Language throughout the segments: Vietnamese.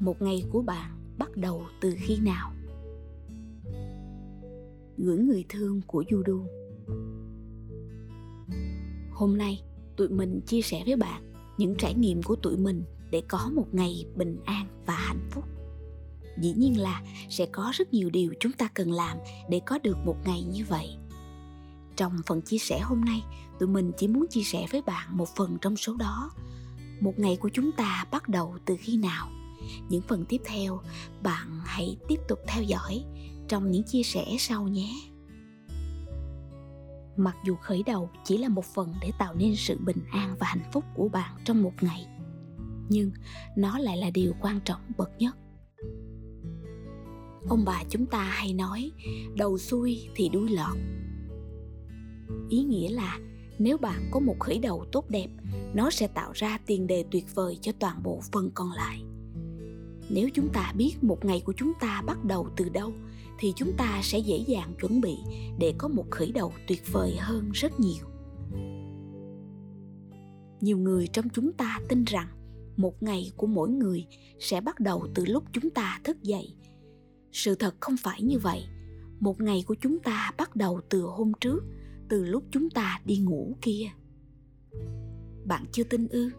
một ngày của bạn bắt đầu từ khi nào? Gửi người thương của Judu hôm nay, tụi mình chia sẻ với bạn những trải nghiệm của tụi mình để có một ngày bình an và hạnh phúc. Dĩ nhiên là sẽ có rất nhiều điều chúng ta cần làm để có được một ngày như vậy. Trong phần chia sẻ hôm nay, tụi mình chỉ muốn chia sẻ với bạn một phần trong số đó. Một ngày của chúng ta bắt đầu từ khi nào? Những phần tiếp theo, bạn hãy tiếp tục theo dõi trong những chia sẻ sau nhé. Mặc dù khởi đầu chỉ là một phần để tạo nên sự bình an và hạnh phúc của bạn trong một ngày, nhưng nó lại là điều quan trọng bậc nhất. Ông bà chúng ta hay nói, đầu xuôi thì đuôi lọt. Ý nghĩa là nếu bạn có một khởi đầu tốt đẹp, nó sẽ tạo ra tiền đề tuyệt vời cho toàn bộ phần còn lại nếu chúng ta biết một ngày của chúng ta bắt đầu từ đâu, thì chúng ta sẽ dễ dàng chuẩn bị để có một khởi đầu tuyệt vời hơn rất nhiều. Nhiều người trong chúng ta tin rằng một ngày của mỗi người sẽ bắt đầu từ lúc chúng ta thức dậy. Sự thật không phải như vậy. Một ngày của chúng ta bắt đầu từ hôm trước, từ lúc chúng ta đi ngủ kia. Bạn chưa tin ư?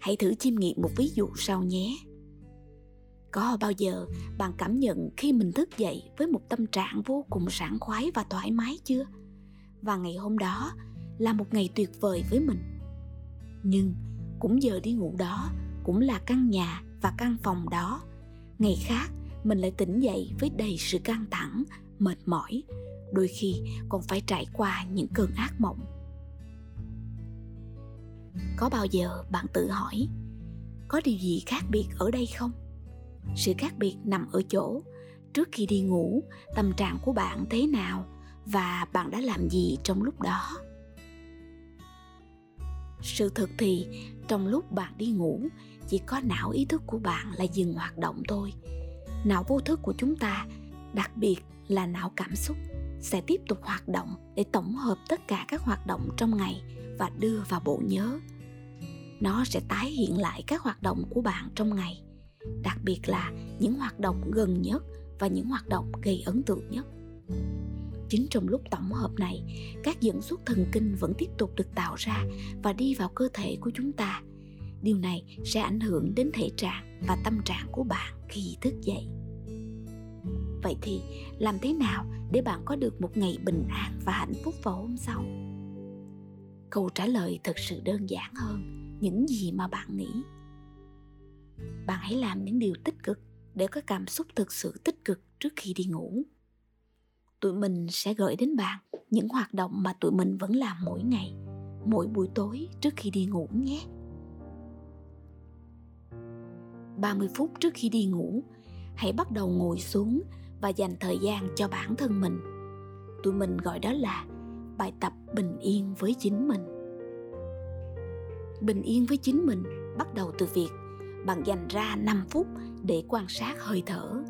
Hãy thử chiêm nghiệm một ví dụ sau nhé có bao giờ bạn cảm nhận khi mình thức dậy với một tâm trạng vô cùng sảng khoái và thoải mái chưa? Và ngày hôm đó là một ngày tuyệt vời với mình. Nhưng cũng giờ đi ngủ đó cũng là căn nhà và căn phòng đó. Ngày khác, mình lại tỉnh dậy với đầy sự căng thẳng, mệt mỏi, đôi khi còn phải trải qua những cơn ác mộng. Có bao giờ bạn tự hỏi, có điều gì khác biệt ở đây không? Sự khác biệt nằm ở chỗ, trước khi đi ngủ, tâm trạng của bạn thế nào và bạn đã làm gì trong lúc đó? Sự thực thì, trong lúc bạn đi ngủ, chỉ có não ý thức của bạn là dừng hoạt động thôi. Não vô thức của chúng ta, đặc biệt là não cảm xúc, sẽ tiếp tục hoạt động để tổng hợp tất cả các hoạt động trong ngày và đưa vào bộ nhớ. Nó sẽ tái hiện lại các hoạt động của bạn trong ngày đặc biệt là những hoạt động gần nhất và những hoạt động gây ấn tượng nhất. Chính trong lúc tổng hợp này, các dẫn xuất thần kinh vẫn tiếp tục được tạo ra và đi vào cơ thể của chúng ta. Điều này sẽ ảnh hưởng đến thể trạng và tâm trạng của bạn khi thức dậy. Vậy thì, làm thế nào để bạn có được một ngày bình an và hạnh phúc vào hôm sau? Câu trả lời thật sự đơn giản hơn, những gì mà bạn nghĩ bạn hãy làm những điều tích cực để có cảm xúc thực sự tích cực trước khi đi ngủ. Tụi mình sẽ gửi đến bạn những hoạt động mà tụi mình vẫn làm mỗi ngày, mỗi buổi tối trước khi đi ngủ nhé. 30 phút trước khi đi ngủ, hãy bắt đầu ngồi xuống và dành thời gian cho bản thân mình. Tụi mình gọi đó là bài tập bình yên với chính mình. Bình yên với chính mình bắt đầu từ việc bạn dành ra 5 phút để quan sát hơi thở.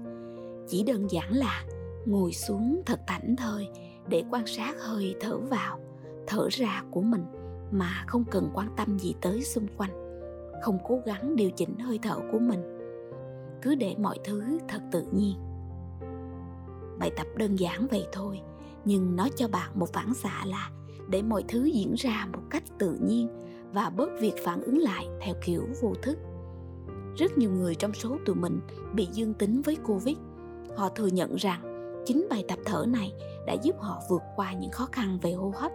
Chỉ đơn giản là ngồi xuống thật thảnh thơi để quan sát hơi thở vào, thở ra của mình mà không cần quan tâm gì tới xung quanh, không cố gắng điều chỉnh hơi thở của mình. Cứ để mọi thứ thật tự nhiên. Bài tập đơn giản vậy thôi, nhưng nó cho bạn một phản xạ là để mọi thứ diễn ra một cách tự nhiên và bớt việc phản ứng lại theo kiểu vô thức rất nhiều người trong số tụi mình bị dương tính với covid. Họ thừa nhận rằng chính bài tập thở này đã giúp họ vượt qua những khó khăn về hô hấp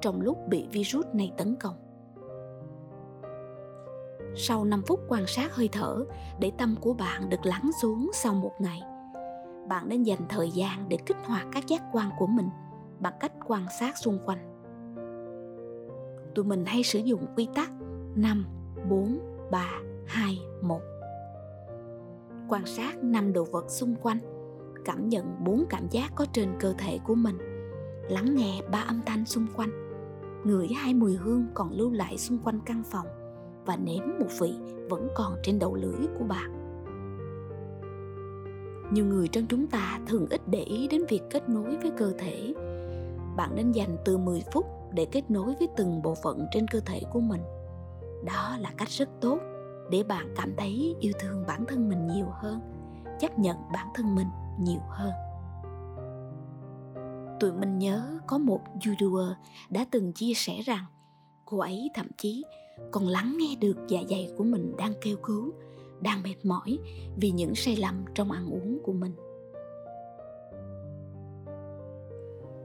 trong lúc bị virus này tấn công. Sau 5 phút quan sát hơi thở để tâm của bạn được lắng xuống sau một ngày bạn nên dành thời gian để kích hoạt các giác quan của mình bằng cách quan sát xung quanh. Tụi mình hay sử dụng quy tắc 5, 4, 3, 2, 1 Quan sát năm đồ vật xung quanh Cảm nhận bốn cảm giác có trên cơ thể của mình. Lắng nghe ba âm thanh xung quanh Ngửi hai mùi hương còn lưu lại xung quanh căn phòng Và nếm một vị vẫn còn trên đầu lưỡi của bạn. Nhiều người trong chúng ta thường ít để ý đến việc kết nối với cơ thể. Bạn nên dành từ 10 phút để kết nối với từng bộ phận trên cơ thể của mình. Đó là cách rất tốt để bạn cảm thấy yêu thương bản thân mình nhiều hơn chấp nhận bản thân mình nhiều hơn tụi mình nhớ có một youtuber đã từng chia sẻ rằng cô ấy thậm chí còn lắng nghe được dạ dày của mình đang kêu cứu đang mệt mỏi vì những sai lầm trong ăn uống của mình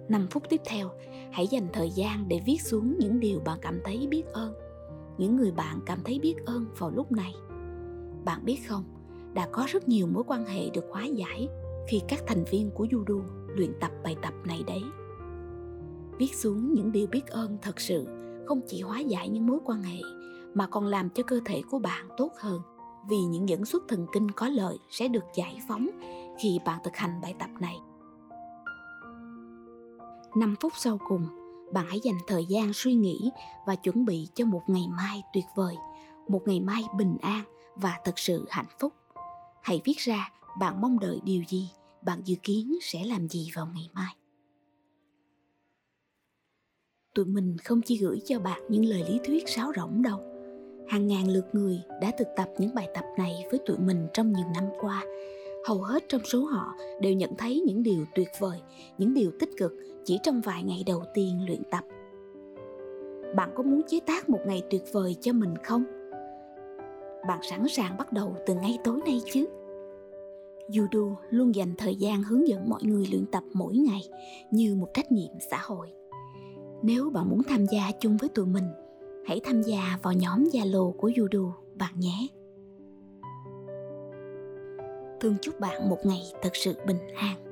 5 phút tiếp theo, hãy dành thời gian để viết xuống những điều bạn cảm thấy biết ơn. Những người bạn cảm thấy biết ơn vào lúc này. Bạn biết không, đã có rất nhiều mối quan hệ được hóa giải khi các thành viên của judo luyện tập bài tập này đấy. Viết xuống những điều biết ơn thật sự không chỉ hóa giải những mối quan hệ mà còn làm cho cơ thể của bạn tốt hơn vì những dẫn xuất thần kinh có lợi sẽ được giải phóng khi bạn thực hành bài tập này 5 phút sau cùng, bạn hãy dành thời gian suy nghĩ và chuẩn bị cho một ngày mai tuyệt vời, một ngày mai bình an và thật sự hạnh phúc. Hãy viết ra bạn mong đợi điều gì, bạn dự kiến sẽ làm gì vào ngày mai. Tụi mình không chỉ gửi cho bạn những lời lý thuyết sáo rỗng đâu. Hàng ngàn lượt người đã thực tập những bài tập này với tụi mình trong nhiều năm qua hầu hết trong số họ đều nhận thấy những điều tuyệt vời những điều tích cực chỉ trong vài ngày đầu tiên luyện tập bạn có muốn chế tác một ngày tuyệt vời cho mình không bạn sẵn sàng bắt đầu từ ngay tối nay chứ Judo luôn dành thời gian hướng dẫn mọi người luyện tập mỗi ngày như một trách nhiệm xã hội. Nếu bạn muốn tham gia chung với tụi mình, hãy tham gia vào nhóm Zalo của Judo bạn nhé. Thương chúc bạn một ngày thật sự bình an.